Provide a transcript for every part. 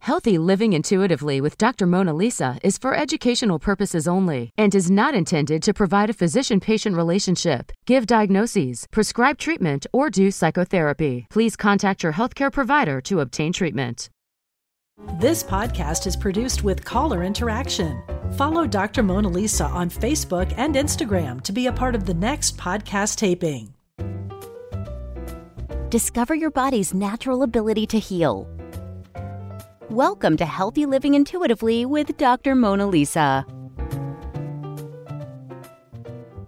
Healthy living intuitively with Dr. Mona Lisa is for educational purposes only and is not intended to provide a physician patient relationship, give diagnoses, prescribe treatment, or do psychotherapy. Please contact your healthcare provider to obtain treatment. This podcast is produced with caller interaction. Follow Dr. Mona Lisa on Facebook and Instagram to be a part of the next podcast taping. Discover your body's natural ability to heal. Welcome to Healthy Living Intuitively with Dr. Mona Lisa.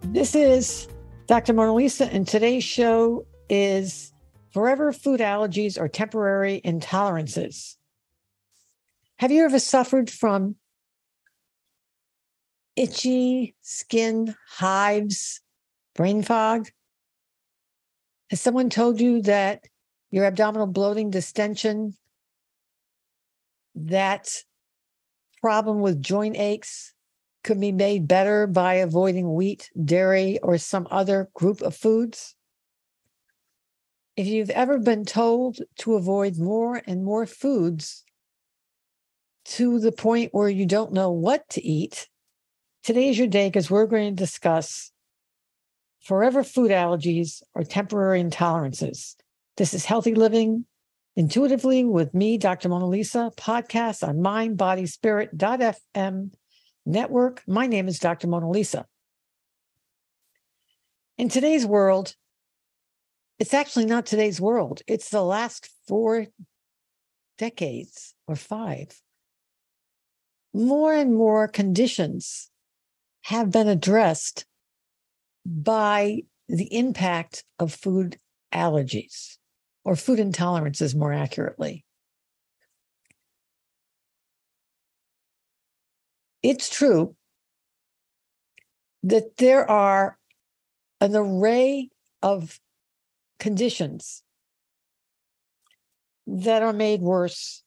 This is Dr. Mona Lisa, and today's show is Forever Food Allergies or Temporary Intolerances. Have you ever suffered from itchy skin, hives, brain fog? Has someone told you that your abdominal bloating, distension, that problem with joint aches could be made better by avoiding wheat, dairy, or some other group of foods? If you've ever been told to avoid more and more foods to the point where you don't know what to eat, today is your day because we're going to discuss forever food allergies or temporary intolerances. This is Healthy Living Intuitively with me, Dr. Mona Lisa, podcast on mindbodyspirit.fm network. My name is Dr. Mona Lisa. In today's world, it's actually not today's world, it's the last four decades or five. More and more conditions have been addressed by the impact of food allergies or food intolerances more accurately. It's true that there are an array of conditions that are made worse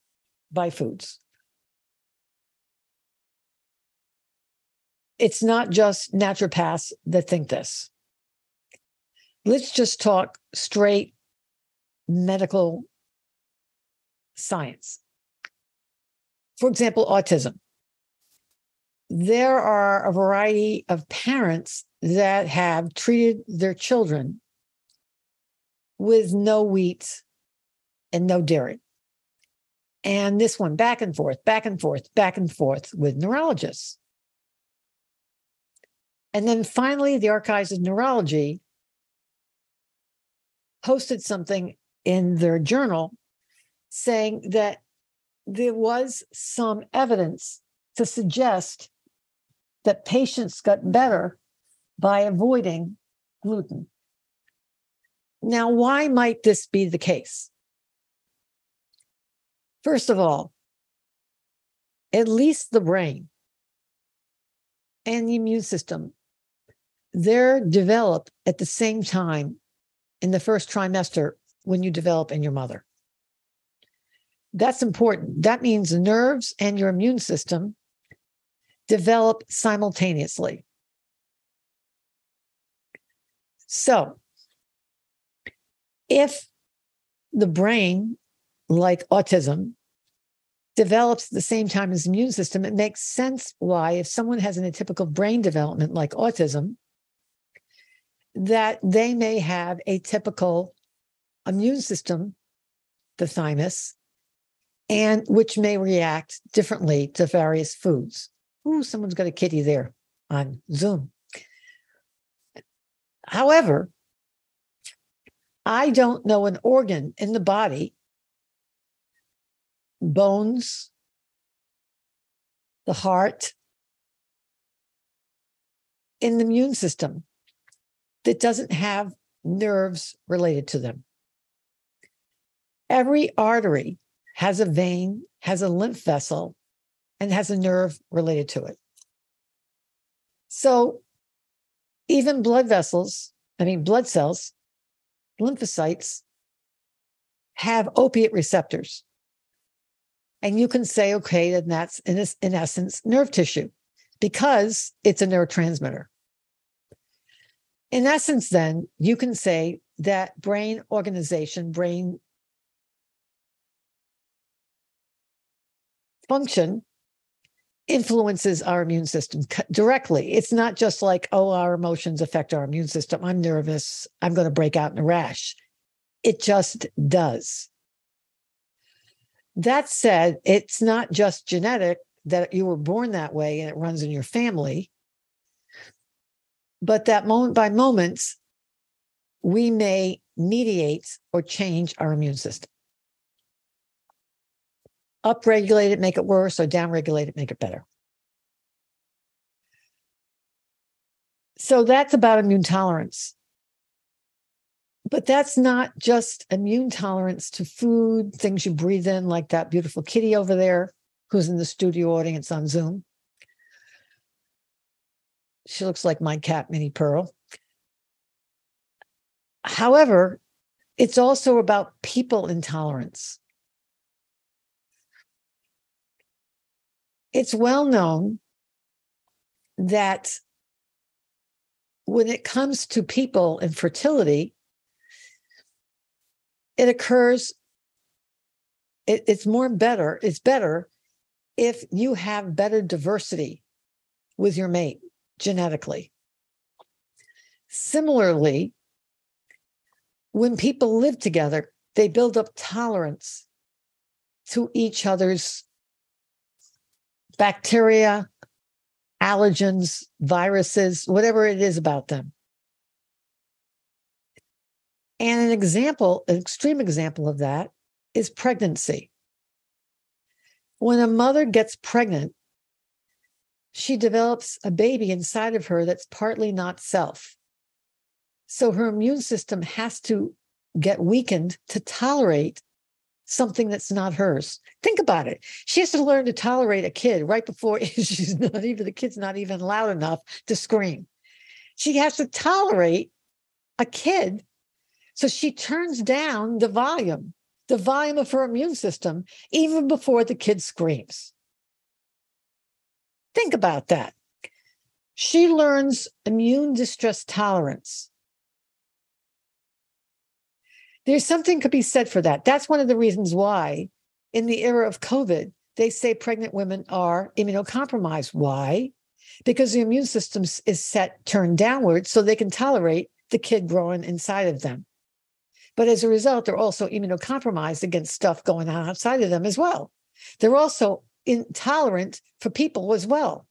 by foods. It's not just naturopaths that think this. Let's just talk straight medical science. For example, autism. There are a variety of parents that have treated their children with no wheat and no dairy. And this one back and forth, back and forth, back and forth with neurologists. And then finally, the Archives of Neurology posted something in their journal saying that there was some evidence to suggest that patients got better by avoiding gluten. Now, why might this be the case? First of all, at least the brain and the immune system, they're developed at the same time in the first trimester when you develop in your mother. That's important. That means nerves and your immune system develop simultaneously. So, if the brain, like autism, develops at the same time as the immune system, it makes sense why, if someone has an atypical brain development like autism, that they may have a typical immune system, the thymus, and which may react differently to various foods. Ooh, someone's got a kitty there on Zoom. However, I don't know an organ in the body, bones, the heart, in the immune system that doesn't have nerves related to them. Every artery has a vein, has a lymph vessel, and has a nerve related to it. So even blood vessels, I mean, blood cells, lymphocytes have opiate receptors. And you can say, okay, then that's in, in essence nerve tissue because it's a neurotransmitter. In essence, then, you can say that brain organization, brain function influences our immune system directly. It's not just like, oh, our emotions affect our immune system. I'm nervous. I'm going to break out in a rash. It just does. That said, it's not just genetic that you were born that way and it runs in your family, but that moment by moments, we may mediate or change our immune system upregulate it, make it worse, or downregulate it, make it better. So that's about immune tolerance. But that's not just immune tolerance to food, things you breathe in, like that beautiful kitty over there who's in the studio audience on Zoom. She looks like my cat, Minnie Pearl. However, it's also about people intolerance. It's well known that when it comes to people and fertility, it occurs, it, it's more better, it's better if you have better diversity with your mate genetically. Similarly, when people live together, they build up tolerance to each other's bacteria, allergens, viruses, whatever it is about them. And an example, an extreme example of that is pregnancy. When a mother gets pregnant, she develops a baby inside of her that's partly not self. So her immune system has to get weakened to tolerate something that's not hers. Think about it. She has to learn to tolerate a kid right before she's not even the kid's not even loud enough to scream. She has to tolerate a kid. So she turns down the volume, the volume of her immune system, even before the kid screams. Think about that. She learns immune distress tolerance there's something could be said for that. That's one of the reasons why, in the era of COVID, they say pregnant women are immunocompromised. Why? Because the immune system is set turned downward so they can tolerate the kid growing inside of them. But as a result, they're also immunocompromised against stuff going on outside of them as well. They're also intolerant for people as well.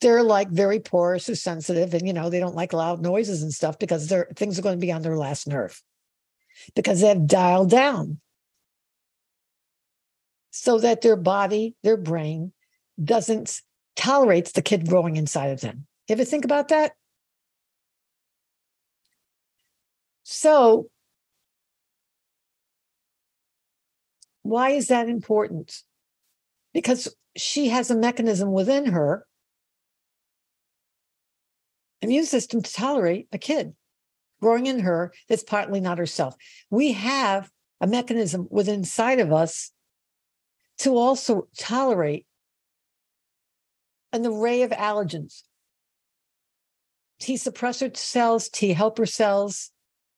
They're like very porous or sensitive, and you know they don't like loud noises and stuff because their things are going to be on their last nerve because they've dialed down so that their body, their brain doesn't tolerates the kid growing inside of them. You ever think about that? So, why is that important? Because she has a mechanism within her immune system to tolerate a kid growing in her that's partly not herself. We have a mechanism within inside of us to also tolerate an array of allergens. T suppressor cells, T helper cells,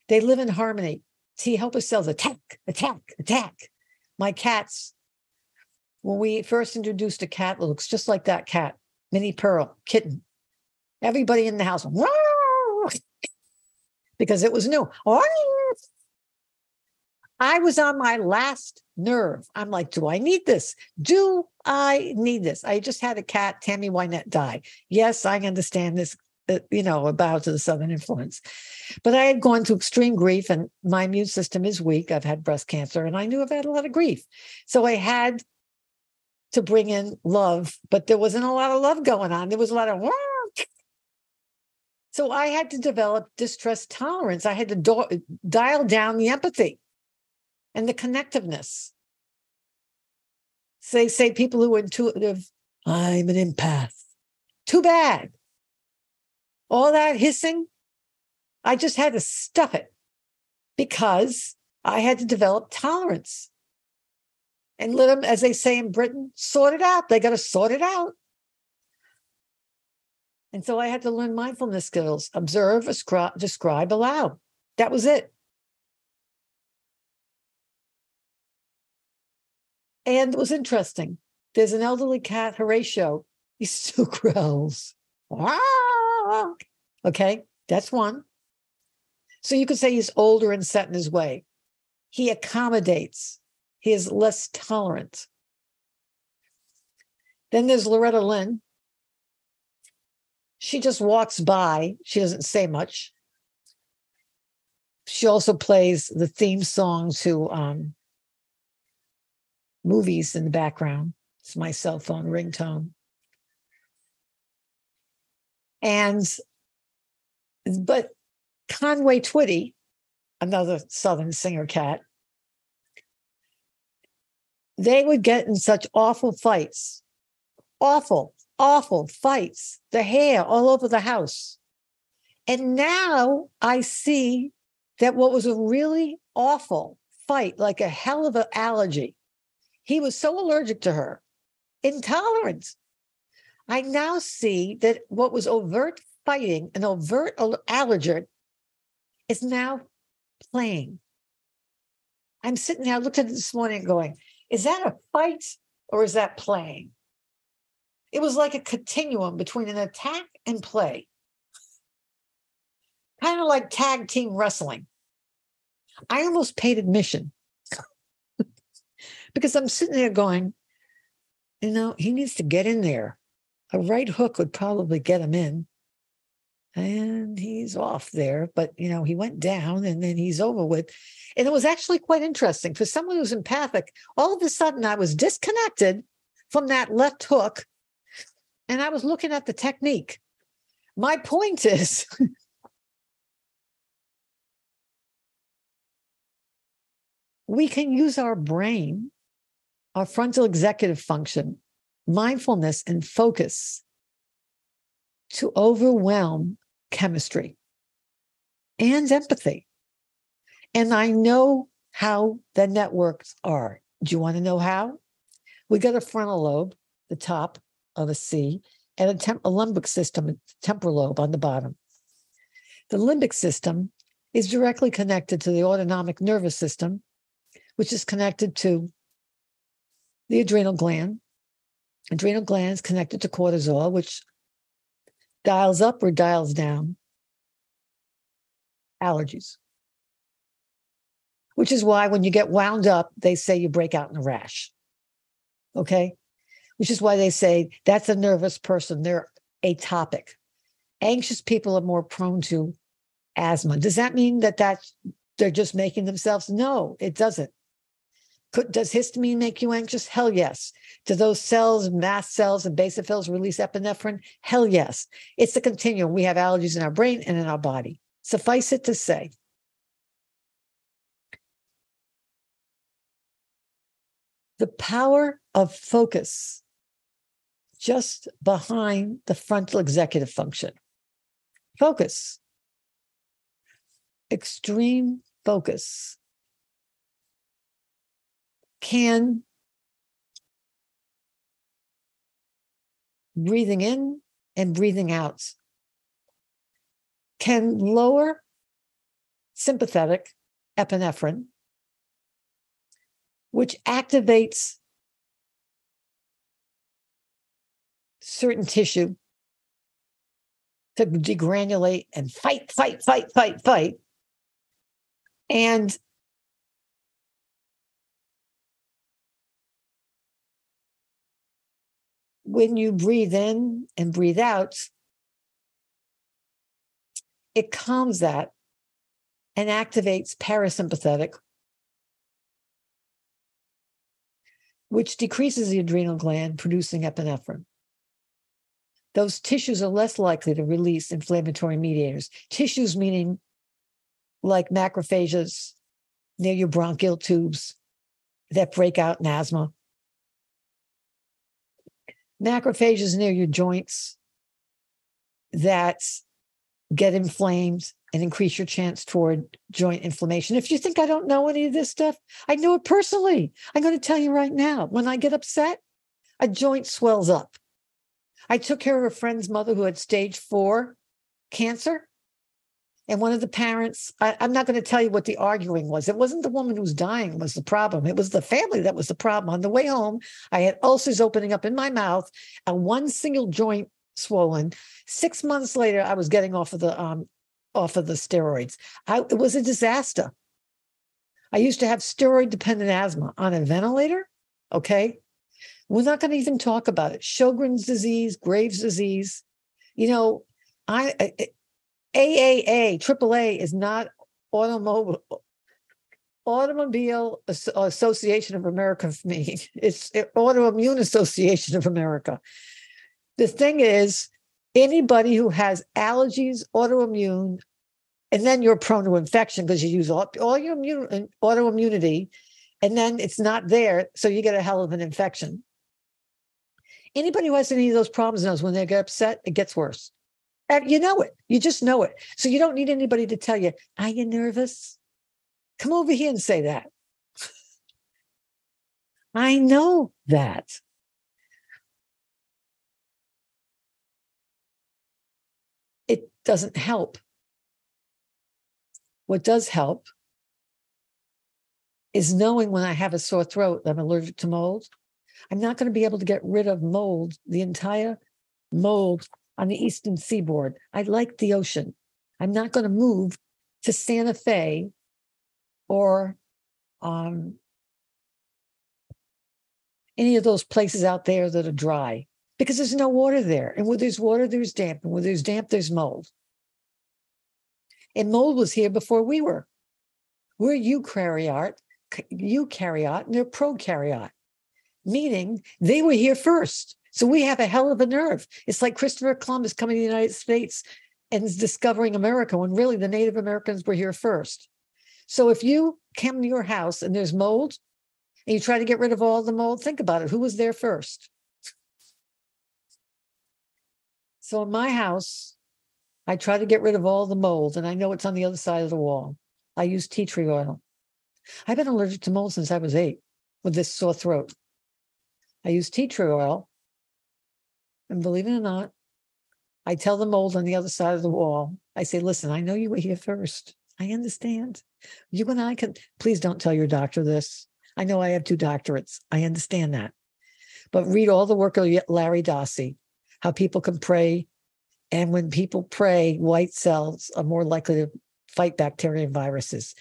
they live in harmony. T helper cells attack, attack, attack. My cats when we first introduced a cat looks just like that cat, Minnie Pearl, kitten. Everybody in the house, because it was new. I was on my last nerve. I'm like, do I need this? Do I need this? I just had a cat, Tammy Wynette, die. Yes, I understand this, uh, you know, about the Southern influence. But I had gone through extreme grief and my immune system is weak. I've had breast cancer and I knew I've had a lot of grief. So I had to bring in love, but there wasn't a lot of love going on. There was a lot of, so I had to develop distress tolerance. I had to do- dial down the empathy and the connectiveness. Say, say people who are intuitive, I'm an empath. Too bad. All that hissing, I just had to stuff it because I had to develop tolerance and let them, as they say in Britain, sort it out. They got to sort it out. And so I had to learn mindfulness skills observe, ascribe, describe, allow. That was it. And it was interesting. There's an elderly cat, Horatio. He still growls. Okay, that's one. So you could say he's older and set in his way. He accommodates, he is less tolerant. Then there's Loretta Lynn. She just walks by, she doesn't say much. She also plays the theme song to um, movies in the background. It's my cell phone ringtone. And, but Conway Twitty, another Southern singer cat, they would get in such awful fights, awful, awful fights, the hair all over the house. And now I see that what was a really awful fight, like a hell of an allergy, he was so allergic to her, intolerant. I now see that what was overt fighting, an overt allergen, is now playing. I'm sitting there, I looked at it this morning going, is that a fight or is that playing? It was like a continuum between an attack and play. Kind of like tag team wrestling. I almost paid admission because I'm sitting there going, you know, he needs to get in there. A right hook would probably get him in. And he's off there, but you know, he went down and then he's over with. And it was actually quite interesting for someone who's empathic. All of a sudden, I was disconnected from that left hook and I was looking at the technique. My point is, we can use our brain our frontal executive function, mindfulness, and focus to overwhelm chemistry and empathy. And I know how the networks are. Do you want to know how? We got a frontal lobe, the top of a C, and a, temp- a limbic system, temporal lobe on the bottom. The limbic system is directly connected to the autonomic nervous system, which is connected to the adrenal gland. Adrenal gland is connected to cortisol, which dials up or dials down allergies. Which is why when you get wound up, they say you break out in a rash. Okay. Which is why they say that's a nervous person. They're atopic. Anxious people are more prone to asthma. Does that mean that that's they're just making themselves? No, it doesn't. Could, does histamine make you anxious? Hell yes. Do those cells, mast cells, and basophils release epinephrine? Hell yes. It's a continuum. We have allergies in our brain and in our body. Suffice it to say, the power of focus just behind the frontal executive function. Focus, extreme focus. Can breathing in and breathing out. Can lower sympathetic epinephrine, which activates certain tissue to degranulate and fight, fight, fight, fight, fight. And when you breathe in and breathe out, it calms that and activates parasympathetic, which decreases the adrenal gland producing epinephrine. Those tissues are less likely to release inflammatory mediators. Tissues meaning like macrophages near your bronchial tubes that break out in asthma macrophages near your joints that get inflamed and increase your chance toward joint inflammation. If you think I don't know any of this stuff, I know it personally. I'm going to tell you right now when I get upset, a joint swells up. I took care of a friend's mother who had stage four cancer. And one of the parents, I, am not going to tell you what the arguing was. It wasn't the woman who was dying was the problem. It was the family that was the problem. On the way home, I had ulcers opening up in my mouth and one single joint swollen. Six months later, I was getting off of the um, off of the steroids. I, it was a disaster. I used to have steroid dependent asthma on a ventilator. Okay. We're not going to even talk about it. Sjogren's disease, Graves disease. You know, I, AAA, AAA is not automobile Automobile Association of America for me. It's eh, Autoimmune Association of America. The thing is, anybody who has allergies, autoimmune, and then you're prone to infection because you use all, all your immune, autoimmunity, and then it's not there, so you get a hell of an infection. Anybody who has any of those problems knows when they get upset, it gets worse. And you know it. You just know it. So you don't need anybody to tell you, are you nervous? Come over here and say that. I know that. It doesn't help. What does help is knowing when I have a sore throat, I'm allergic to mold. I'm not going to be able to get rid of mold, the entire mold on the eastern seaboard. I like the ocean. I'm not going to move to Santa Fe or um, any of those places out there that are dry because there's no water there. And where there's water, there's damp. And where there's damp, there's mold. And mold was here before we were. We're eukaryote, eukaryote, and they're prokaryote, meaning they were here first. So we have a hell of a nerve. It's like Christopher Columbus coming to the United States and discovering America when really the Native Americans were here first. So if you come to your house and there's mold and you try to get rid of all the mold, think about it. Who was there first? So in my house, I try to get rid of all the mold, and I know it's on the other side of the wall. I use tea tree oil. I've been allergic to mold since I was eight with this sore throat. I use tea tree oil and believe it or not, I tell the mold on the other side of the wall, I say, listen, I know you were here first. I understand. You and I can, please don't tell your doctor this. I know I have two doctorates. I understand that. But read all the work of Larry Dossey, how people can pray. And when people pray, white cells are more likely to fight bacteria and viruses.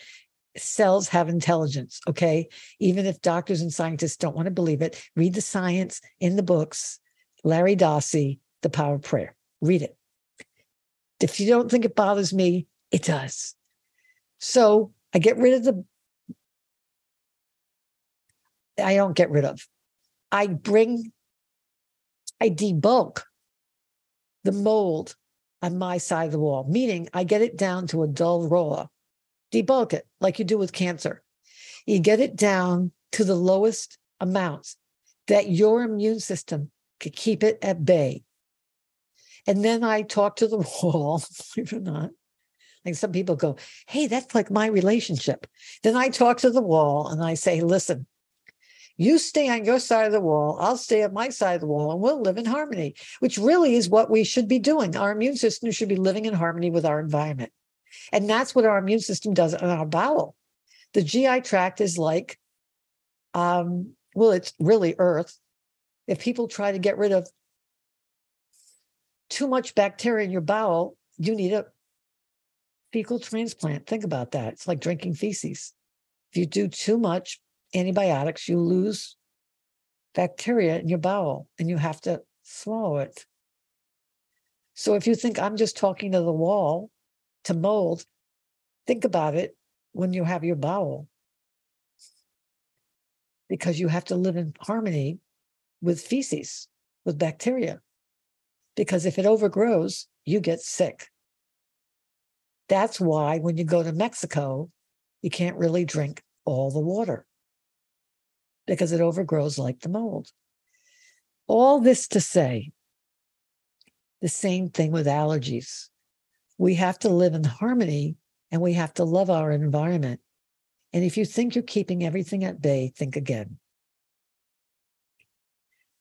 Cells have intelligence, okay? Even if doctors and scientists don't want to believe it, read the science in the books Larry Dossey, The Power of Prayer. Read it. If you don't think it bothers me, it does. So I get rid of the, I don't get rid of, I bring, I debulk the mold on my side of the wall, meaning I get it down to a dull raw, debulk it like you do with cancer. You get it down to the lowest amounts that your immune system could keep it at bay. And then I talk to the wall, believe it or not. Like some people go, hey, that's like my relationship. Then I talk to the wall and I say, listen, you stay on your side of the wall, I'll stay on my side of the wall, and we'll live in harmony, which really is what we should be doing. Our immune system should be living in harmony with our environment. And that's what our immune system does in our bowel. The GI tract is like, um, well, it's really earth if people try to get rid of too much bacteria in your bowel, you need a fecal transplant. Think about that. It's like drinking feces. If you do too much antibiotics, you lose bacteria in your bowel and you have to swallow it. So if you think I'm just talking to the wall to mold, think about it when you have your bowel. Because you have to live in harmony with feces, with bacteria. Because if it overgrows, you get sick. That's why when you go to Mexico, you can't really drink all the water because it overgrows like the mold. All this to say, the same thing with allergies. We have to live in harmony and we have to love our environment. And if you think you're keeping everything at bay, think again.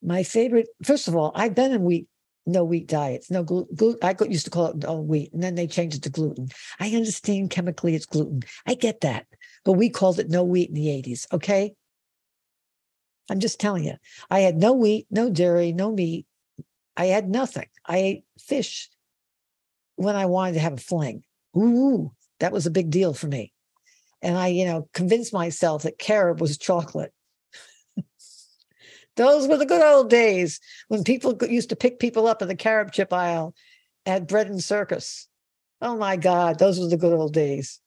My favorite, first of all, I've been in wheat, no wheat diets, no gluten. I used to call it no wheat, and then they changed it to gluten. I understand chemically it's gluten. I get that, but we called it no wheat in the 80s. Okay. I'm just telling you, I had no wheat, no dairy, no meat. I had nothing. I ate fish when I wanted to have a fling. Ooh, that was a big deal for me. And I, you know, convinced myself that carob was chocolate. Those were the good old days when people used to pick people up in the carob chip aisle at bread and circus. Oh my God, those were the good old days.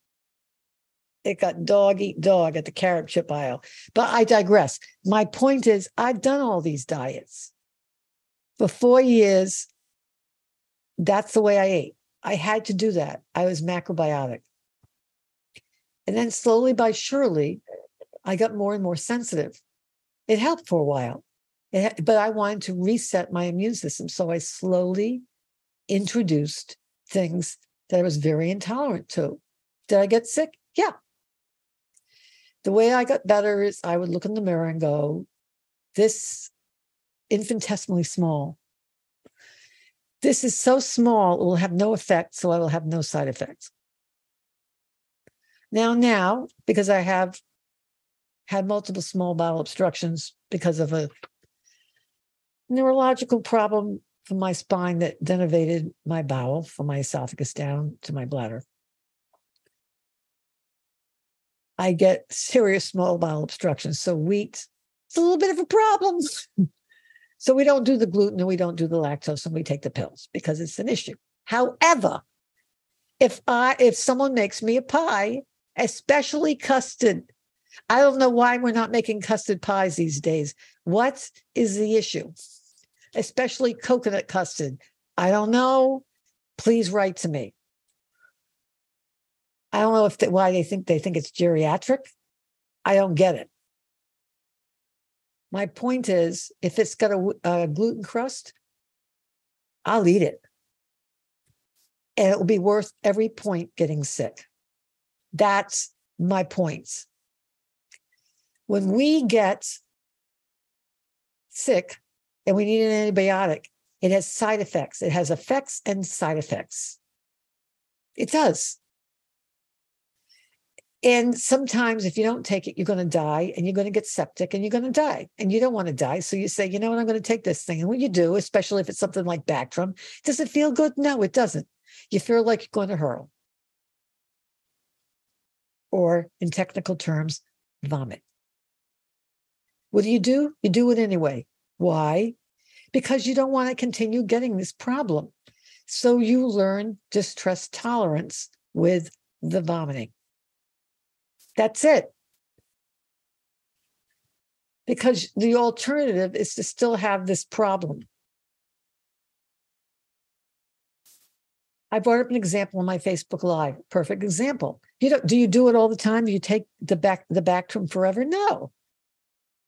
It got dog eat dog at the carob chip aisle. But I digress. My point is, I've done all these diets. For four years, that's the way I ate. I had to do that. I was macrobiotic. And then slowly by surely, I got more and more sensitive. It helped for a while, it, but I wanted to reset my immune system. So I slowly introduced things that I was very intolerant to. Did I get sick? Yeah. The way I got better is I would look in the mirror and go, this infinitesimally small. This is so small, it will have no effect, so I will have no side effects. Now, now, because I have had multiple small bowel obstructions because of a neurological problem from my spine that denervated my bowel from my esophagus down to my bladder. I get serious small bowel obstructions, So wheat, it's a little bit of a problem. so we don't do the gluten and we don't do the lactose and we take the pills because it's an issue. However, if I if someone makes me a pie, especially custard, I don't know why we're not making custard pies these days. What is the issue? Especially coconut custard. I don't know. Please write to me. I don't know if they, why they think they think it's geriatric. I don't get it. My point is, if it's got a, a gluten crust, I'll eat it, and it will be worth every point getting sick. That's my points. When we get sick and we need an antibiotic, it has side effects. It has effects and side effects. It does. And sometimes, if you don't take it, you're going to die and you're going to get septic and you're going to die. And you don't want to die. So you say, you know what, I'm going to take this thing. And when you do, especially if it's something like Bactrim, does it feel good? No, it doesn't. You feel like you're going to hurl. Or in technical terms, vomit. What do you do? You do it anyway. Why? Because you don't want to continue getting this problem. So you learn distress tolerance with the vomiting. That's it. Because the alternative is to still have this problem. I brought up an example on my Facebook Live. Perfect example. You don't do you do it all the time? Do you take the back the Bactrim forever? No.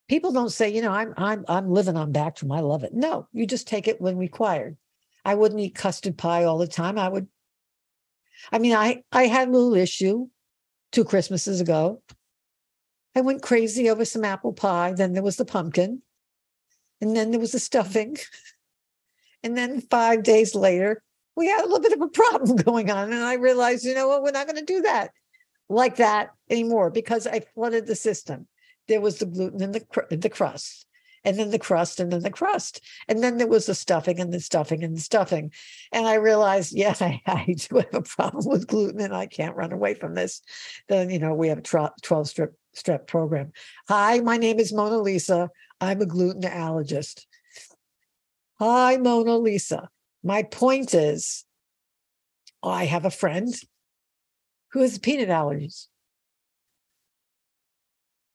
People don't say, you know, I'm I'm I'm living on Bactrim. I love it. No, you just take it when required. I wouldn't eat custard pie all the time. I would. I mean, I I had a little issue two Christmases ago. I went crazy over some apple pie. Then there was the pumpkin. And then there was the stuffing. And then five days later, we had a little bit of a problem going on. And I realized, you know what, we're not going to do that like that anymore because I flooded the system. There was the gluten in the, the crust. And then the crust, and then the crust. And then there was the stuffing and the stuffing and the stuffing. And I realized, yes, I, I do have a problem with gluten and I can't run away from this. Then, you know, we have a 12 strip step program. Hi, my name is Mona Lisa. I'm a gluten allergist. Hi, Mona Lisa. My point is, I have a friend who has peanut allergies.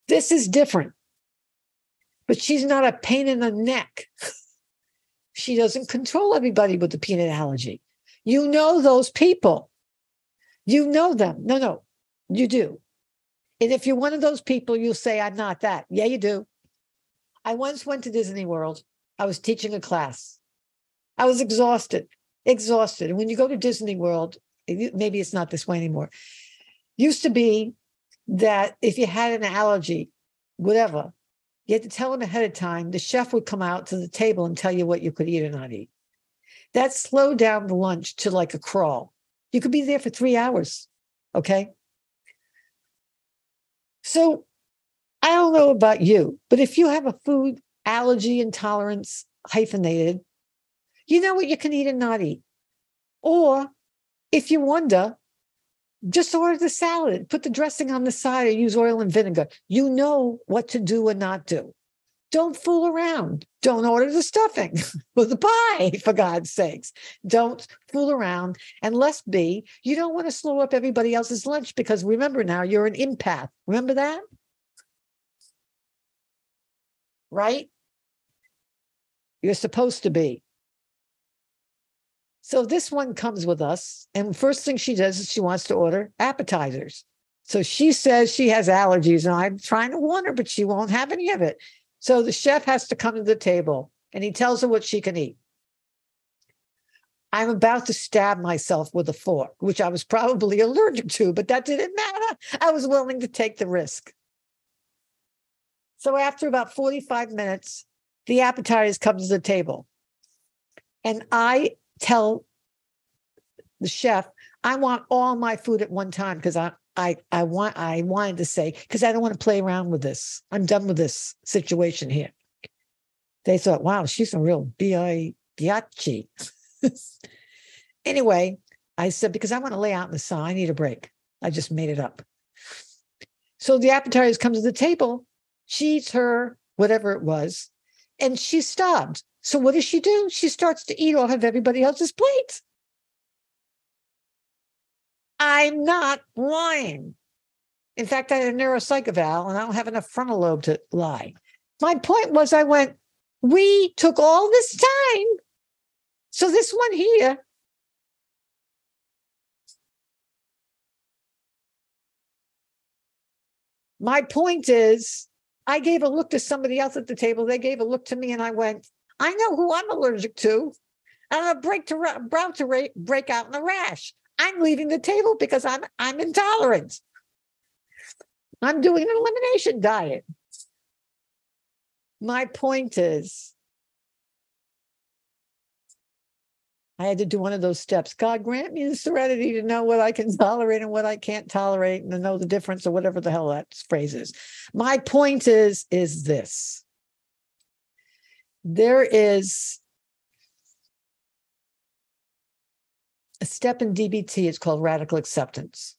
This is different, but she's not a pain in the neck. she doesn't control everybody with the peanut allergy. You know those people. You know them. No, no, you do. And if you're one of those people, you'll say, I'm not that. Yeah, you do. I once went to Disney World. I was teaching a class. I was exhausted, exhausted. And when you go to Disney World, eh, maybe it's not this way anymore. Used to be that if you had an allergy, whatever, you had to tell them ahead of time. The chef would come out to the table and tell you what you could eat or not eat. That slowed down the lunch to like a crawl. You could be there for three hours. Okay. So I don't know about you, but if you have a food allergy intolerance hyphenated, you know what you can eat and not eat. Or if you wonder, just order the salad, put the dressing on the side, or use oil and vinegar. You know what to do and not do. Don't fool around. Don't order the stuffing or the pie, for God's sakes. Don't fool around. And let's be, you don't want to slow up everybody else's lunch because remember now, you're an empath. Remember that? Right? You're supposed to be. So this one comes with us. And first thing she does is she wants to order appetizers. So she says she has allergies, and I'm trying to warn her, but she won't have any of it. So the chef has to come to the table and he tells her what she can eat. I'm about to stab myself with a fork, which I was probably allergic to, but that didn't matter. I was willing to take the risk. So after about 45 minutes, the appetizers come to the table. And I tell the chef, I want all my food at one time because I, I I want I wanted to say because I don't want to play around with this. I'm done with this situation here. They thought, wow, she's a real bi biatchi. anyway, I said because I want to lay out in the sun. I need a break. I just made it up. So the appetizers comes to the table. She eats her whatever it was, and she starved. So what does she do? She starts to eat off of everybody else's plates. I'm not lying. In fact, I had a neuropsych eval and I don't have enough frontal lobe to lie. My point was, I went, we took all this time. So this one here, my point is, I gave a look to somebody else at the table. They gave a look to me, and I went, I know who I'm allergic to. I'm a break to about to break out in a rash. I'm leaving the table because I'm I'm intolerant. I'm doing an elimination diet. My point is, I had to do one of those steps. God grant me the serenity to know what I can tolerate and what I can't tolerate and to know the difference or whatever the hell that phrase is. My point is, is this. There is a step in DBT, it's called radical acceptance.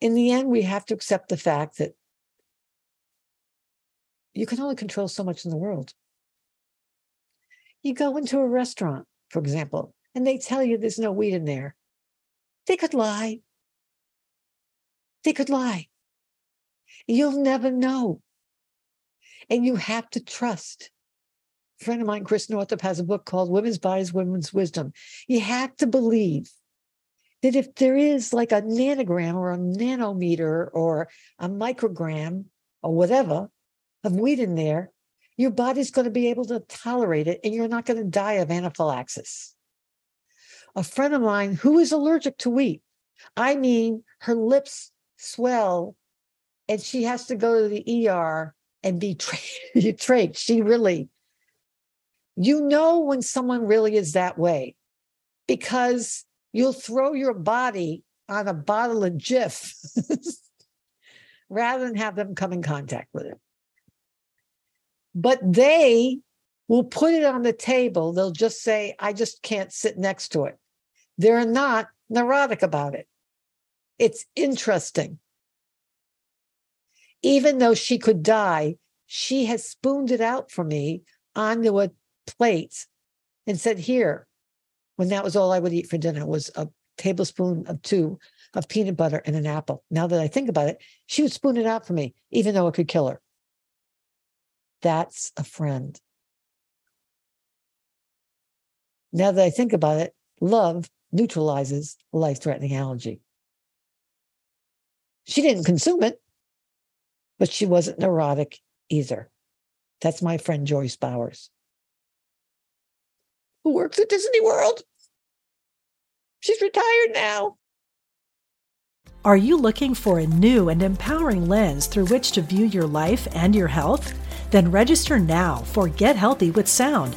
In the end, we have to accept the fact that you can only control so much in the world. You go into a restaurant, for example, and they tell you there's no wheat in there. They could lie. They could lie. You'll never know. And you have to trust a friend of mine, Chris Northrup, has a book called Women's Bodies, Women's Wisdom. You have to believe that if there is like a nanogram or a nanometer or a microgram or whatever of wheat in there, your body's going to be able to tolerate it and you're not going to die of anaphylaxis. A friend of mine who is allergic to wheat, I mean, her lips swell and she has to go to the ER and be tra- She really you know when someone really is that way because you'll throw your body on a bottle of Jif rather than have them come in contact with it. But they will put it on the table. They'll just say, I just can't sit next to it. They're not neurotic about it. It's interesting. Even though she could die, she has spooned it out for me onto a plate and said, Here, when that was all I would eat for dinner was a tablespoon of two of peanut butter and an apple. Now that I think about it, she would spoon it out for me, even though it could kill her. That's a friend. Now that I think about it, love neutralizes life threatening allergy. She didn't consume it, but she wasn't neurotic either. That's my friend Joyce Bowers, who works at Disney World. She's retired now. Are you looking for a new and empowering lens through which to view your life and your health? Then register now for Get Healthy with Sound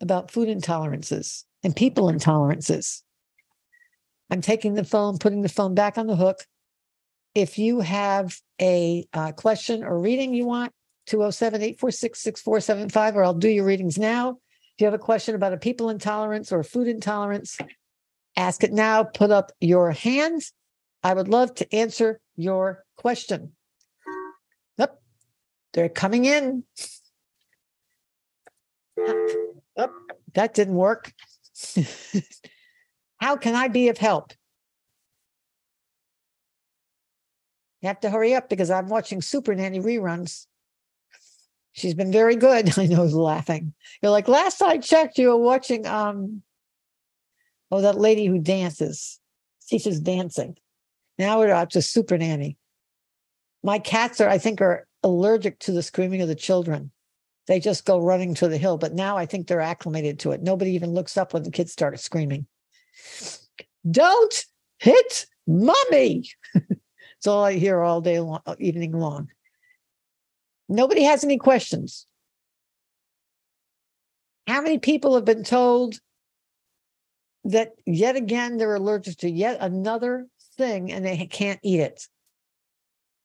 about food intolerances and people intolerances. I'm taking the phone, putting the phone back on the hook. If you have a uh, question or reading you want, 207 846 6475, or I'll do your readings now. If you have a question about a people intolerance or food intolerance, ask it now. Put up your hands. I would love to answer your question. Nope, they're coming in. That didn't work. How can I be of help? You have to hurry up because I'm watching Super Nanny reruns. She's been very good. I know, laughing. You're like, last I checked, you were watching um oh, that lady who dances, teaches dancing. Now we're up to Super Nanny. My cats are, I think, are allergic to the screaming of the children they just go running to the hill. But now I think they're acclimated to it. Nobody even looks up when the kids start screaming. Don't hit mommy. it's all I hear all day long, uh, evening long. Nobody has any questions. How many people have been told that yet again they're allergic to yet another thing and they can't eat it?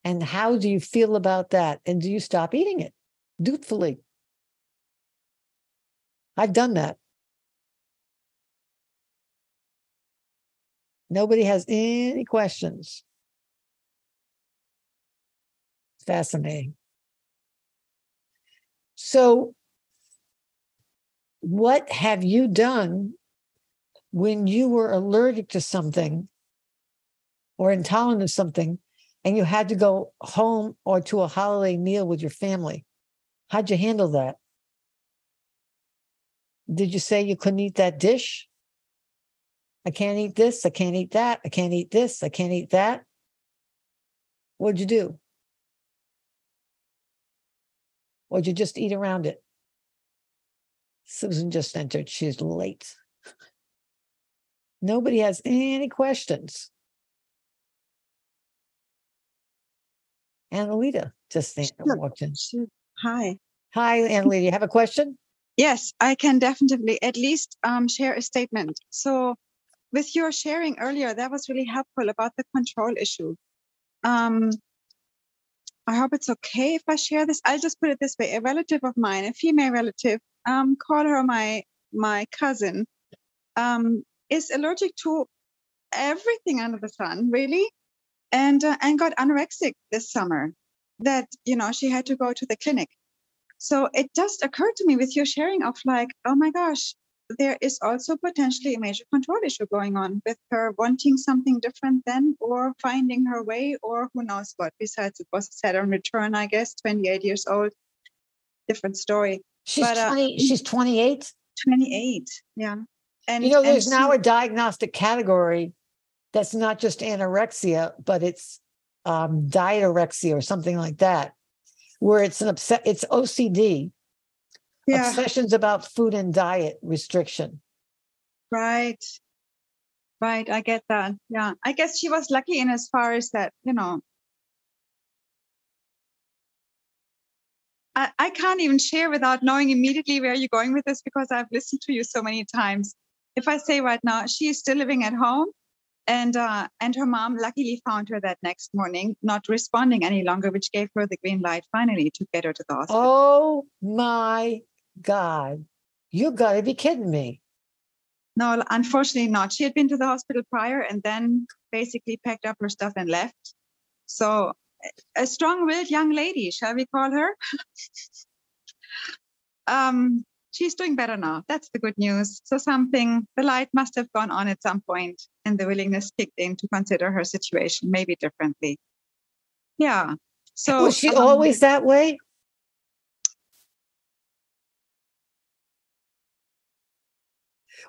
And how do you feel about that? And do you stop eating it dutifully? I've done that. Nobody has any questions. Fascinating. So, what have you done when you were allergic to something or intolerant of something and you had to go home or to a holiday meal with your family? How'd you handle that? Did you say you couldn't eat that dish? I can't eat this. I can't eat that. I can't eat this. I can't eat that. What'd you do? Or you just eat around it? Susan just entered. She's late. Nobody has any questions. Annalita just sure. walked in. Sure. Hi. Hi, Annalita. You have a question? Yes, I can definitely at least um, share a statement. So, with your sharing earlier, that was really helpful about the control issue. Um, I hope it's okay if I share this. I'll just put it this way: a relative of mine, a female relative, um, call her my my cousin, um, is allergic to everything under the sun, really, and uh, and got anorexic this summer. That you know she had to go to the clinic so it just occurred to me with your sharing of like, oh my gosh, there is also potentially a major control issue going on with her wanting something different then or finding her way or who knows what. Besides, it was a Saturn return, I guess, 28 years old. Different story. She's but, 20, uh, she's 28? 28, yeah. And you know, there's now a diagnostic category that's not just anorexia, but it's um, diatorexia or something like that where it's an upset, it's OCD, Yeah. obsessions about food and diet restriction. Right. Right. I get that. Yeah. I guess she was lucky in as far as that, you know. I, I can't even share without knowing immediately where you're going with this because I've listened to you so many times. If I say right now, she is still living at home and uh, and her mom luckily found her that next morning, not responding any longer, which gave her the green light finally to get her to the hospital. Oh my God. You got to be kidding me. No, unfortunately not. She had been to the hospital prior and then basically packed up her stuff and left. So a- a strong-willed young lady, shall we call her? um, she's doing better now. That's the good news. So something, the light must have gone on at some point and the willingness kicked in to consider her situation maybe differently. Yeah. So Was she um, always that way?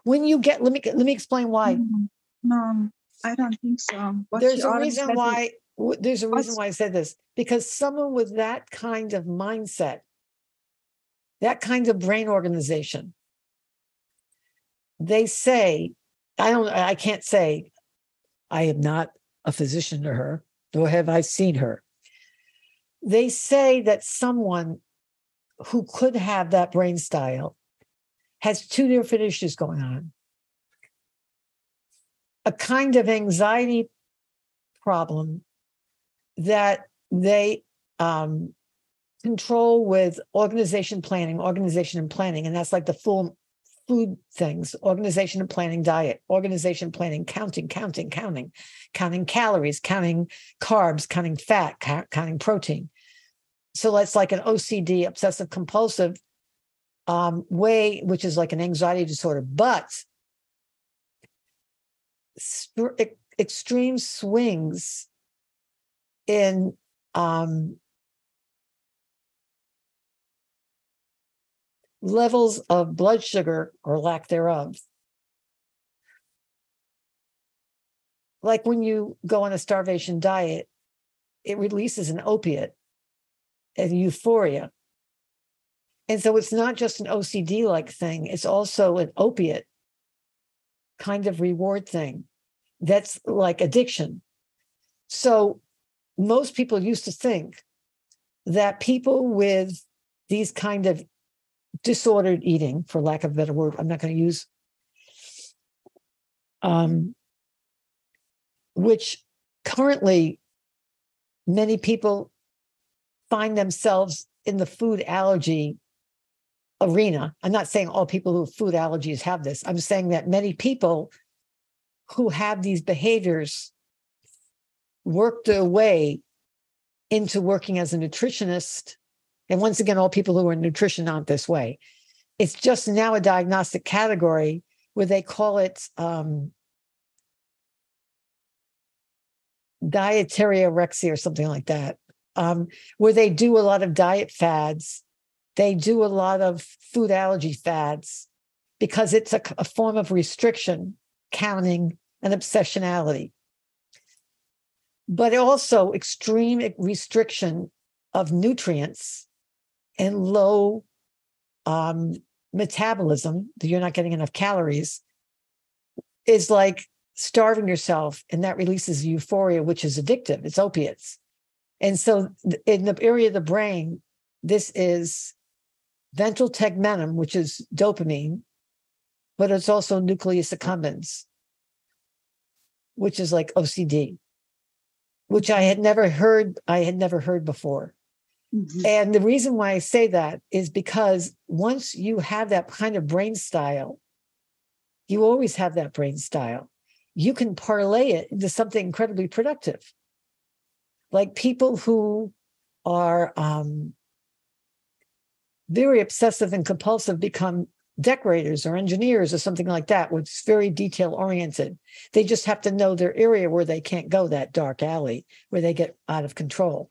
When you get, let me let me explain why. mm, No, I don't think so. There's a reason why. There's a reason why I said this because someone with that kind of mindset, that kind of brain organization, they say, I don't, I can't say, I am not a physician to her, nor have I seen her. They say that someone who could have that brain style has two different issues going on a kind of anxiety problem that they um, control with organization planning, organization and planning, and that's like the full food things organization and planning diet organization planning counting counting counting counting calories counting carbs counting fat counting protein. So that's like an ocd obsessive compulsive um, way which is like an anxiety disorder but extreme swings in um, levels of blood sugar or lack thereof. Like when you go on a starvation diet, it releases an opiate and euphoria. And so it's not just an OCD like thing, it's also an opiate kind of reward thing that's like addiction. So most people used to think that people with these kind of disordered eating, for lack of a better word, I'm not going to use, um, which currently many people find themselves in the food allergy arena. I'm not saying all people who have food allergies have this. I'm saying that many people who have these behaviors work their way into working as a nutritionist. And once again, all people who are in nutrition aren't this way. It's just now a diagnostic category where they call it um, dietary anorexia or something like that, um, where they do a lot of diet fads. They do a lot of food allergy fads because it's a, a form of restriction, counting, and obsessionality. But also extreme restriction of nutrients and low um, metabolism, that you're not getting enough calories, is like starving yourself, and that releases euphoria, which is addictive. It's opiates. And so, in the area of the brain, this is ventral tegmentum, which is dopamine, but it's also nucleus accumbens, which is like OCD, which I had never heard. I had never heard before. Mhm. And the reason why I say that is because once you have that kind of brain style, you always have that brain style. You can parlay it into something incredibly productive. Like people who are um, very obsessive and compulsive become decorators or engineers or something like that, which is very detail oriented. They just have to know their area where they can't go that dark alley where they get out of control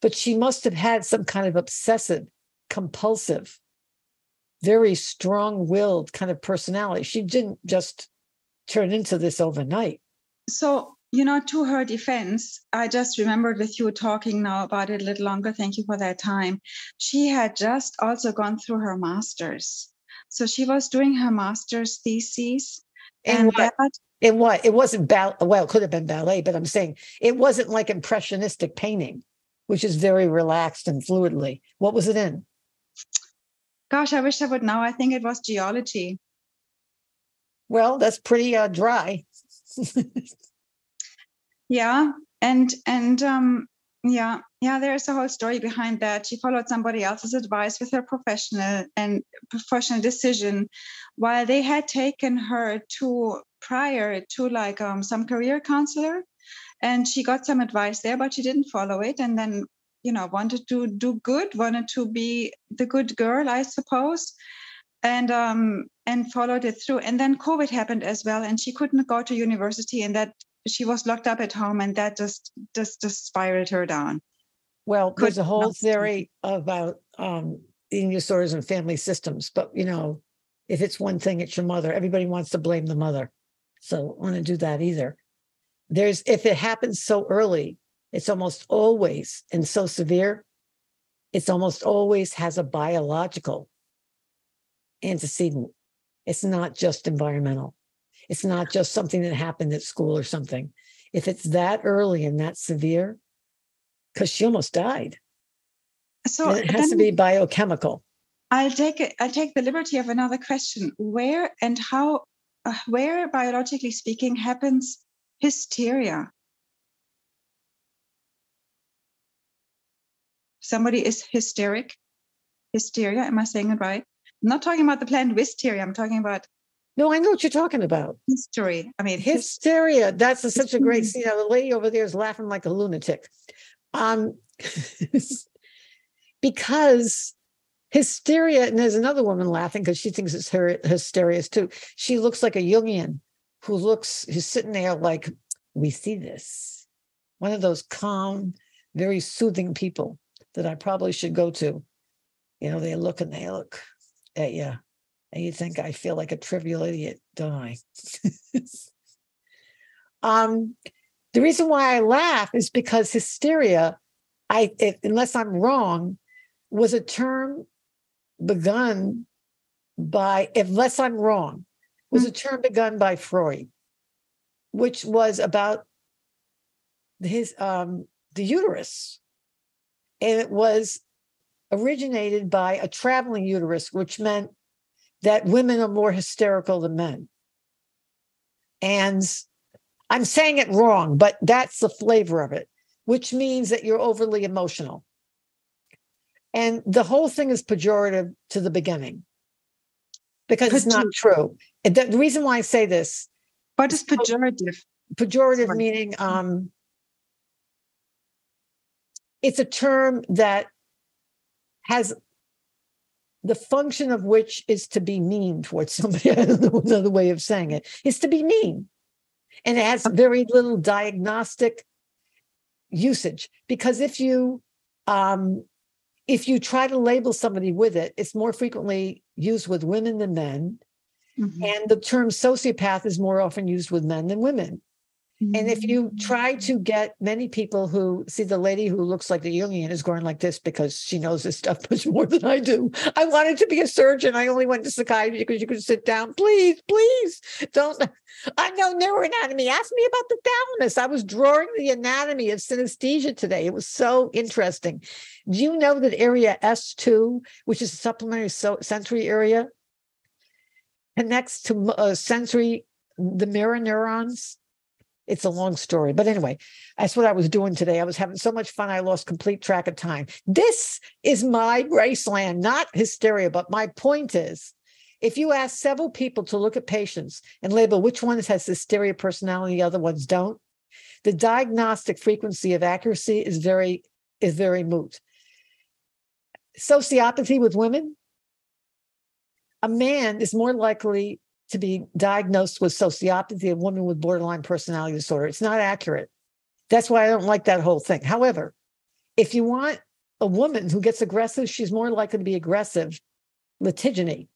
but she must have had some kind of obsessive, compulsive, very strong willed kind of personality. She didn't just turn into this overnight. So you know, to her defense, I just remembered with you talking now about it a little longer. Thank you for that time. She had just also gone through her master's. So she was doing her master's thesis. And, what? That, it what? It wasn't ballet. Well, it could have been ballet, but I'm saying it wasn't like impressionistic painting, which is very relaxed and fluidly. What was it in? Gosh, I wish I would know. I think it was geology. Well, that's pretty uh, dry. yeah and and um yeah yeah there's a whole story behind that she followed somebody else's advice with her professional and professional decision while they had taken her to prior to like um, some career counselor and she got some advice there but she didn't follow it. And then you know wanted to do good wanted to be the good girl i suppose. And um and followed it through. And then covid happened as well and she couldn't go to university and that she was locked up at home and that just just just spiraled her down. Well Could there's a whole theory about um eating disorders and family systems but you know if it's one thing it's your mother. Everybody wants to blame the mother. So I want to do that either there's if it happens so early it's almost always and so severe it's almost always has a biological antecedent it's not just environmental it's not just something that happened at school or something. If it's that early and that severe, because she almost died. So it has to be biochemical. I'll take it. I'll take the liberty of another question. Where and how, uh, where biologically speaking, happens hysteria? Somebody is hysteric. Hysteria. Am I saying it right? I'm not talking about the planned wisteria. I'm talking about no, I know what you're talking about. History. I mean, hysteria. That's a, such a great scene. The lady over there is laughing like a lunatic. Um, because hysteria, and there's another woman laughing because she thinks it's her hysteria too. She looks like a Jungian who looks, who's sitting there like, we see this. One of those calm, very soothing people that I probably should go to. You know, they look and they look at you and you think I feel like a trivial idiot, don't I? um, the reason why I laugh is because hysteria, I if, unless I'm wrong, was a term begun by, unless I'm wrong, was a term begun by Freud, which was about his um, the uterus, and it was originated by a traveling uterus, which meant that women are more hysterical than men. And I'm saying it wrong, but that's the flavor of it, which means that you're overly emotional. And the whole thing is pejorative to the beginning because it's not true. The, the reason why I say this. What is pejorative? Pejorative Sorry. meaning um, it's a term that has the function of which is to be mean towards somebody. I don't know another way of saying it, is to be mean. And it has very little diagnostic usage because if you um, if you try to label somebody with it, it's more frequently used with women than men. Mm-hmm. And the term sociopath is more often used with men than women. And if you try to get many people who see the lady who looks like the Jungian is going like this because she knows this stuff much more than I do. I wanted to be a surgeon. I only went to psychiatry because you could sit down. Please, please don't. I know neuroanatomy. Ask me about the thalamus. I was drawing the anatomy of synesthesia today. It was so interesting. Do you know that area S2, which is a supplementary so- sensory area, connects to uh, sensory, the mirror neurons? It's a long story. But anyway, that's what I was doing today. I was having so much fun, I lost complete track of time. This is my Graceland, not hysteria. But my point is if you ask several people to look at patients and label which ones has hysteria personality, the other ones don't, the diagnostic frequency of accuracy is very is very moot. Sociopathy with women, a man is more likely to be diagnosed with sociopathy, a woman with borderline personality disorder. It's not accurate. That's why I don't like that whole thing. However, if you want a woman who gets aggressive, she's more likely to be aggressive, litigeny,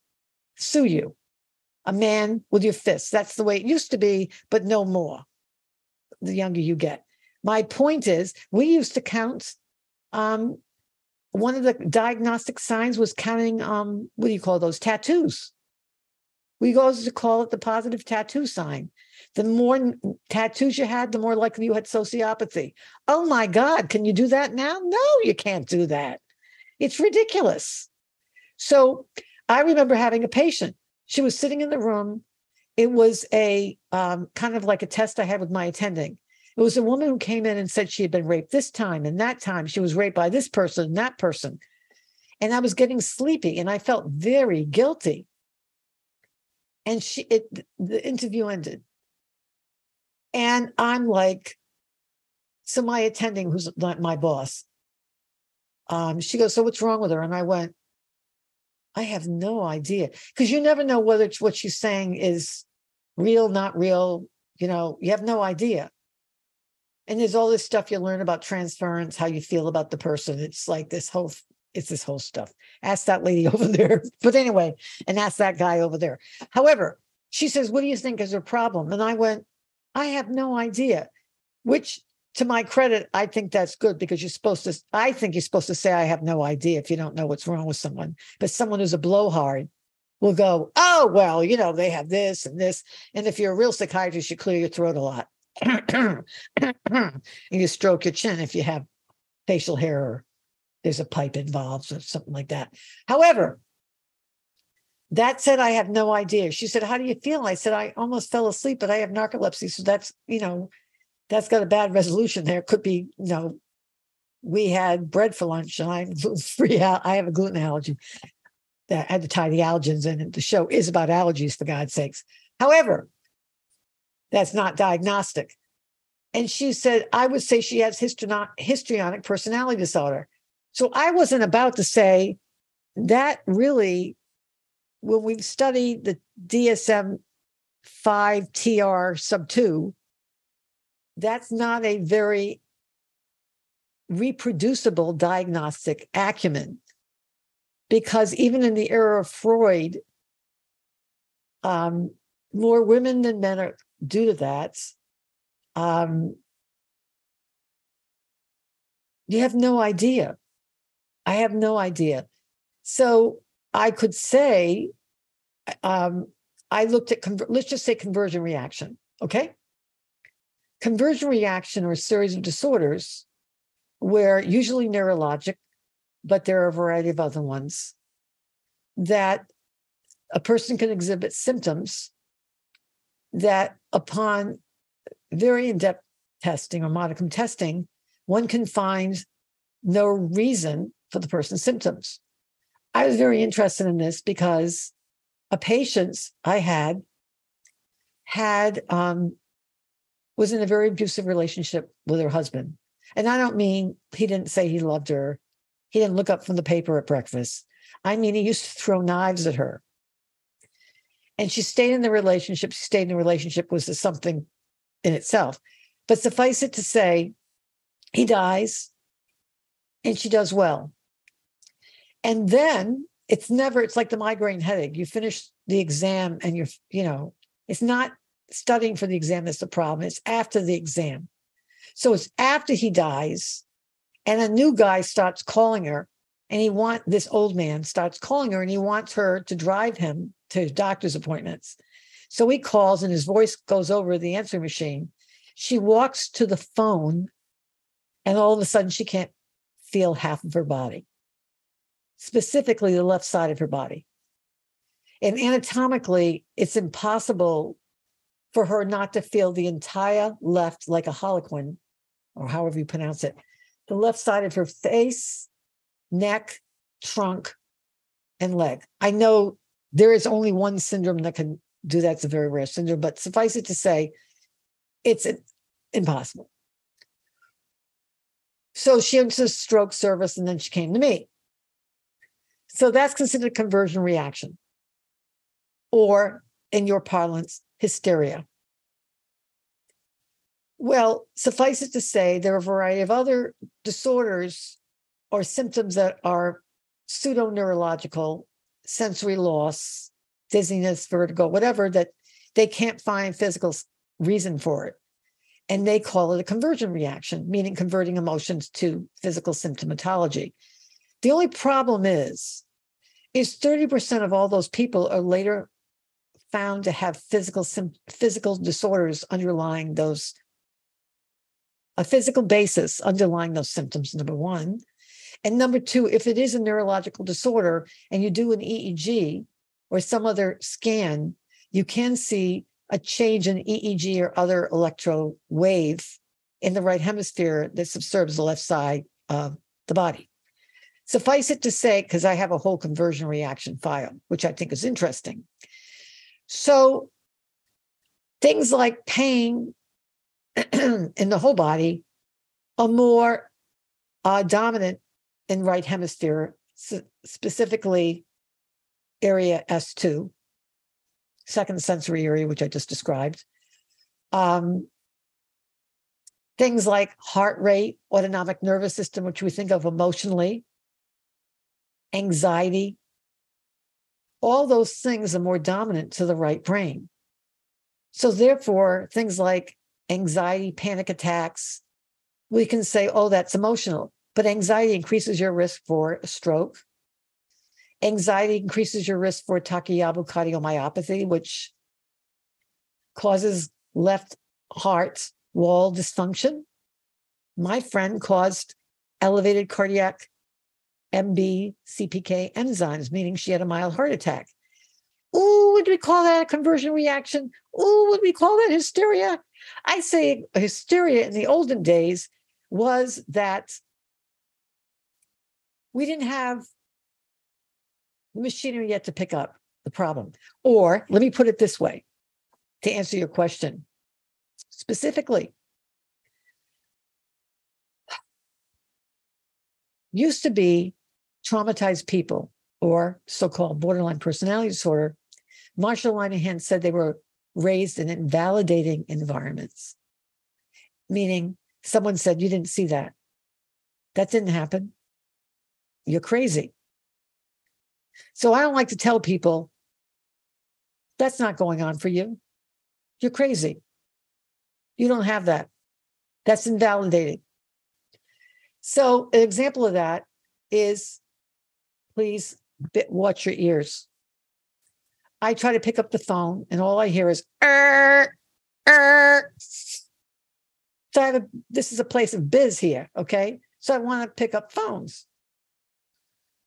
sue you. A man with your fists. That's the way it used to be, but no more. the younger you get. My point is, we used to count. Um, one of the diagnostic signs was counting. Um, what do you call those tattoos? We to call it the positive tattoo sign. The more tattoos you had, the more likely you had sociopathy. Oh my God, can you do that now? No, you can't do that. It's ridiculous. So I remember having a patient. She was sitting in the room. It was a um, kind of like a test I had with my attending. It was a woman who came in and said she had been raped this time and that time. She was raped by this person and that person. And I was getting sleepy and I felt very guilty. And she it the interview ended. And I'm like, so my attending, who's my boss, um, she goes, So what's wrong with her? And I went, I have no idea. Because you never know whether what she's saying is real, not real. You know, you have no idea. And there's all this stuff you learn about transference, how you feel about the person. It's like this whole, it's this whole stuff. Ask that lady over there. But anyway, and ask that guy over there. However, she says, What do you think is her problem? And I went, I have no idea. Which to my credit, I think that's good because you're supposed to, I think you're supposed to say, I have no idea if you don't know what's wrong with someone. But someone who's a blowhard will go, oh, well, you know, they have this and this. And if you're a real psychiatrist, you clear your throat a lot. and you stroke your chin if you have facial hair or there's a pipe involved or something like that. However, that said, I have no idea. She said, How do you feel? I said, I almost fell asleep, but I have narcolepsy. So that's, you know, that's got a bad resolution there. Could be, you know, we had bread for lunch and I'm free. I have a gluten allergy. That had to tie the allergens in. And the show is about allergies, for God's sakes. However, that's not diagnostic. And she said, I would say she has histrionic personality disorder. So I wasn't about to say that really, when we've studied the DSM 5 TR sub 2, that's not a very reproducible diagnostic acumen because even in the era of Freud, um, more women than men are due to that. Um, you have no idea. I have no idea. So I could say, um, I looked at, conver- let's just say conversion reaction. Okay. Conversion reaction or a series of disorders where usually neurologic, but there are a variety of other ones that a person can exhibit symptoms that upon very in-depth testing or modicum testing, one can find no reason for the person's symptoms. I was very interested in this because a patient I had had um, was in a very abusive relationship with her husband. And I don't mean he didn't say he loved her. He didn't look up from the paper at breakfast. I mean, he used to throw knives at her. And she stayed in the relationship. She stayed in the relationship was something in itself. But suffice it to say, he dies and she does well. And then it's never, it's like the migraine headache. You finish the exam and you're, you know, it's not studying for the exam that's the problem. It's after the exam. So it's after he dies, and a new guy starts calling her, and he want this old man starts calling her, and he wants her to drive him to doctor's appointments. So he calls, and his voice goes over the answering machine. She walks to the phone, and all of a sudden she can't feel half of her body, specifically the left side of her body. And anatomically, it's impossible for her not to feel the entire left, like a harlequin, or however you pronounce it, the left side of her face, neck, trunk, and leg. I know there is only one syndrome that can do that. It's a very rare syndrome, but suffice it to say, it's impossible. So she went to stroke service and then she came to me. So that's considered a conversion reaction, or in your parlance, hysteria. Well, suffice it to say, there are a variety of other disorders or symptoms that are pseudo neurological, sensory loss, dizziness, vertigo, whatever, that they can't find physical reason for it. And they call it a conversion reaction, meaning converting emotions to physical symptomatology. The only problem is, is 30% of all those people are later found to have physical physical disorders underlying those a physical basis underlying those symptoms number one. And number two if it is a neurological disorder and you do an eeg or some other scan you can see a change in eeg or other electro wave in the right hemisphere that subserves the left side of the body suffice it to say because i have a whole conversion reaction file which i think is interesting so things like pain in the whole body are more uh, dominant in right hemisphere, specifically area S2, second sensory area, which I just described. Um, things like heart rate, autonomic nervous system, which we think of emotionally, anxiety, all those things are more dominant to the right brain. So, therefore, things like anxiety, panic attacks, we can say, oh, that's emotional. But anxiety increases your risk for stroke. Anxiety increases your risk for Takayasu cardiomyopathy, which causes left heart wall dysfunction. My friend caused elevated cardiac MB CPK enzymes, meaning she had a mild heart attack. Ooh, would we call that a conversion reaction? Ooh, would we call that hysteria? I say hysteria in the olden days was that we didn't have the machinery yet to pick up the problem. Or let me put it this way to answer your question specifically. Used to be traumatized people or so called borderline personality disorder. Marsha Linehan said they were raised in invalidating environments, meaning someone said, You didn't see that. That didn't happen. You're crazy. So I don't like to tell people that's not going on for you. You're crazy. You don't have that. That's invalidating. So, an example of that is please watch your ears. I try to pick up the phone, and all I hear is, er, er. So I have a, this is a place of biz here, okay? So I want to pick up phones.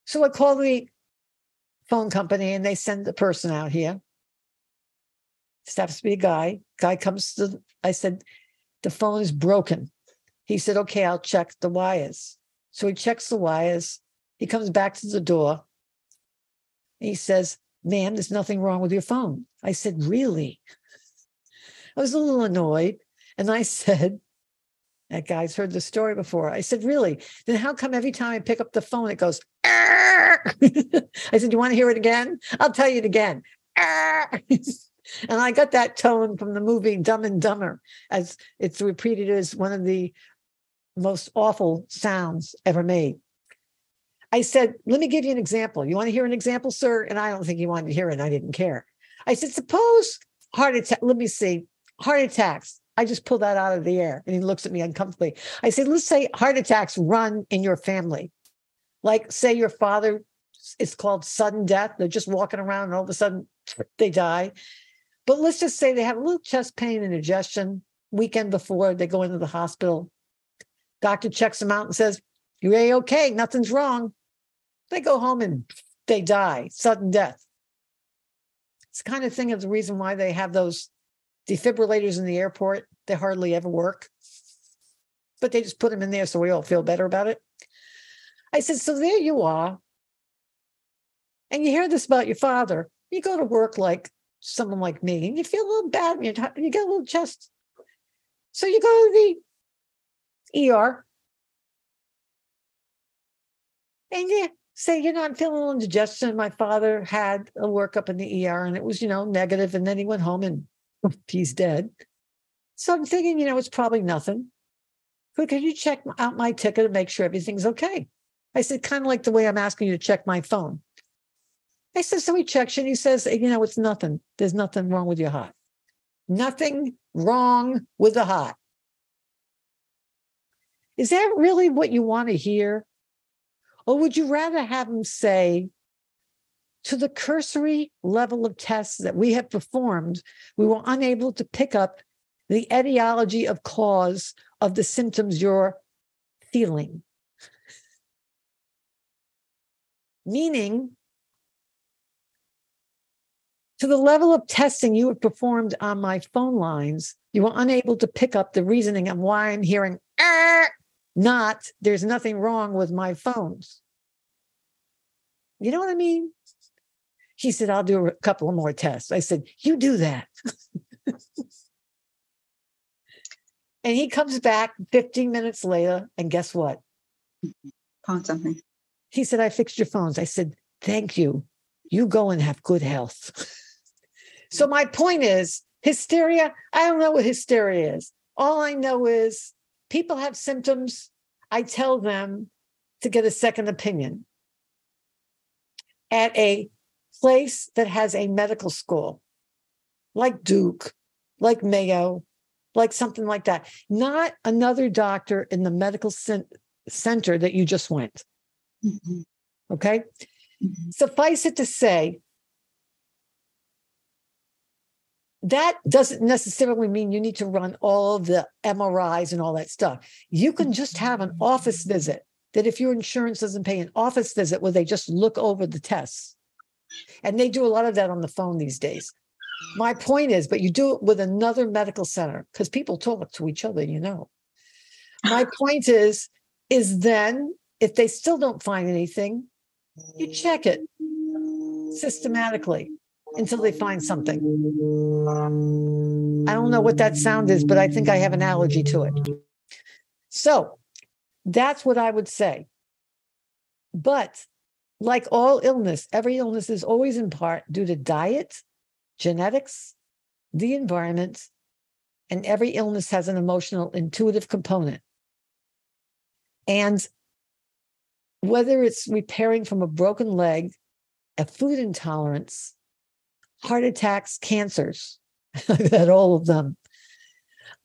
So I call the phone company and they send the person out here. This happens to be a guy. Guy comes to, I said, the phone is broken. He said, okay, I'll check the wires. So he checks the wires. He comes back to the door. He says, ma'am, there's nothing wrong with your phone. I said, really? I was a little annoyed. And I said, that guy's heard the story before. I said, really? Then how come every time I pick up the phone, it goes, I said, you want to hear it again? I'll tell you it again. and I got that tone from the movie Dumb and Dumber, as it's repeated as one of the most awful sounds ever made. I said, let me give you an example. You want to hear an example, sir? And I don't think he wanted to hear it. I didn't care. I said, suppose heart attack, let me see, heart attacks I just pulled that out of the air. And he looks at me uncomfortably. I said, let's say heart attacks run in your family. Like, say your father, it's called sudden death. They're just walking around and all of a sudden they die. But let's just say they have a little chest pain and indigestion weekend before they go into the hospital. Doctor checks them out and says, You're a okay, nothing's wrong. They go home and they die, sudden death. It's the kind of thing of the reason why they have those defibrillators in the airport, they hardly ever work, but they just put them in there so we all feel better about it. I said, So there you are. And you hear this about your father. You go to work like someone like me, and you feel a little bad, and you get a little chest. So you go to the ER, and you say you know, I'm feeling a little indigestion. My father had a workup in the ER, and it was, you know, negative, and then he went home and he's dead. So I'm thinking, you know, it's probably nothing. But could you check out my ticket and make sure everything's okay? I said, kind of like the way I'm asking you to check my phone. I said, so he checks and he says, you know, it's nothing. There's nothing wrong with your heart. Nothing wrong with the heart. Is that really what you want to hear? Or would you rather have him say, to the cursory level of tests that we have performed, we were unable to pick up the etiology of cause of the symptoms you're feeling. Meaning, to the level of testing you have performed on my phone lines, you were unable to pick up the reasoning of why I'm hearing, not there's nothing wrong with my phones. You know what I mean? He said, I'll do a couple of more tests. I said, You do that. and he comes back 15 minutes later, and guess what? Found something. He said, I fixed your phones. I said, Thank you. You go and have good health. so, my point is hysteria. I don't know what hysteria is. All I know is people have symptoms. I tell them to get a second opinion at a place that has a medical school like Duke, like Mayo, like something like that, not another doctor in the medical center that you just went. Mm-hmm. Okay. Mm-hmm. Suffice it to say, that doesn't necessarily mean you need to run all the MRIs and all that stuff. You can just have an office visit that if your insurance doesn't pay an office visit where they just look over the tests and they do a lot of that on the phone these days. My point is, but you do it with another medical center because people talk to each other, you know. My point is, is then if they still don't find anything, you check it systematically until they find something. I don't know what that sound is, but I think I have an allergy to it. So that's what I would say. But like all illness, every illness is always in part due to diet, genetics, the environment, and every illness has an emotional, intuitive component. And whether it's repairing from a broken leg, a food intolerance, heart attacks, cancers, I've had all of them.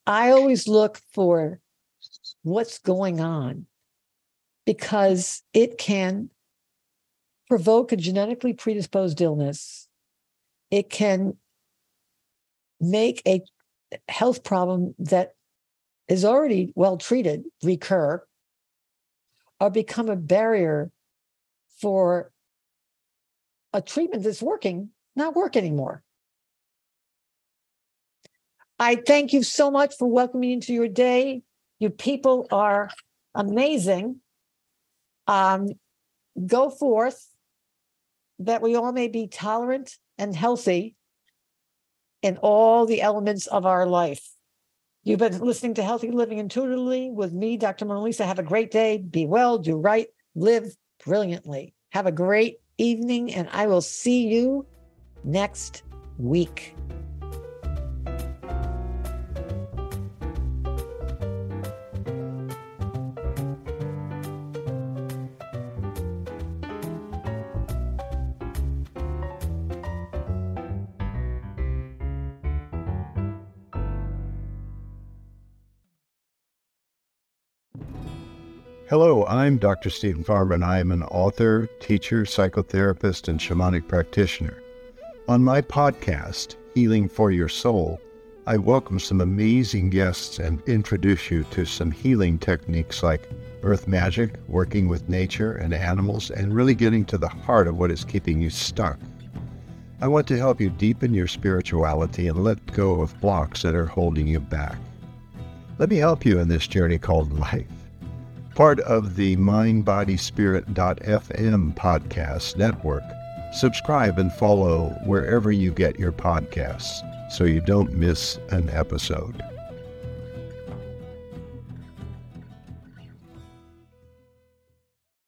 I always look for what's going on because it can provoke a genetically predisposed illness, it can make a health problem that is already well treated recur or become a barrier for a treatment that's working not work anymore. I thank you so much for welcoming me into your day. You people are amazing. Um, go forth that we all may be tolerant and healthy in all the elements of our life. You've been listening to Healthy Living Intuitively with me, Dr. Mona Lisa. Have a great day. Be well, do right, live brilliantly. Have a great evening, and I will see you next week. Hello, I'm Dr. Stephen Farmer, and I am an author, teacher, psychotherapist, and shamanic practitioner. On my podcast, Healing for Your Soul, I welcome some amazing guests and introduce you to some healing techniques like earth magic, working with nature and animals, and really getting to the heart of what is keeping you stuck. I want to help you deepen your spirituality and let go of blocks that are holding you back. Let me help you in this journey called life part of the mindbodyspirit.fm podcast network. Subscribe and follow wherever you get your podcasts so you don't miss an episode.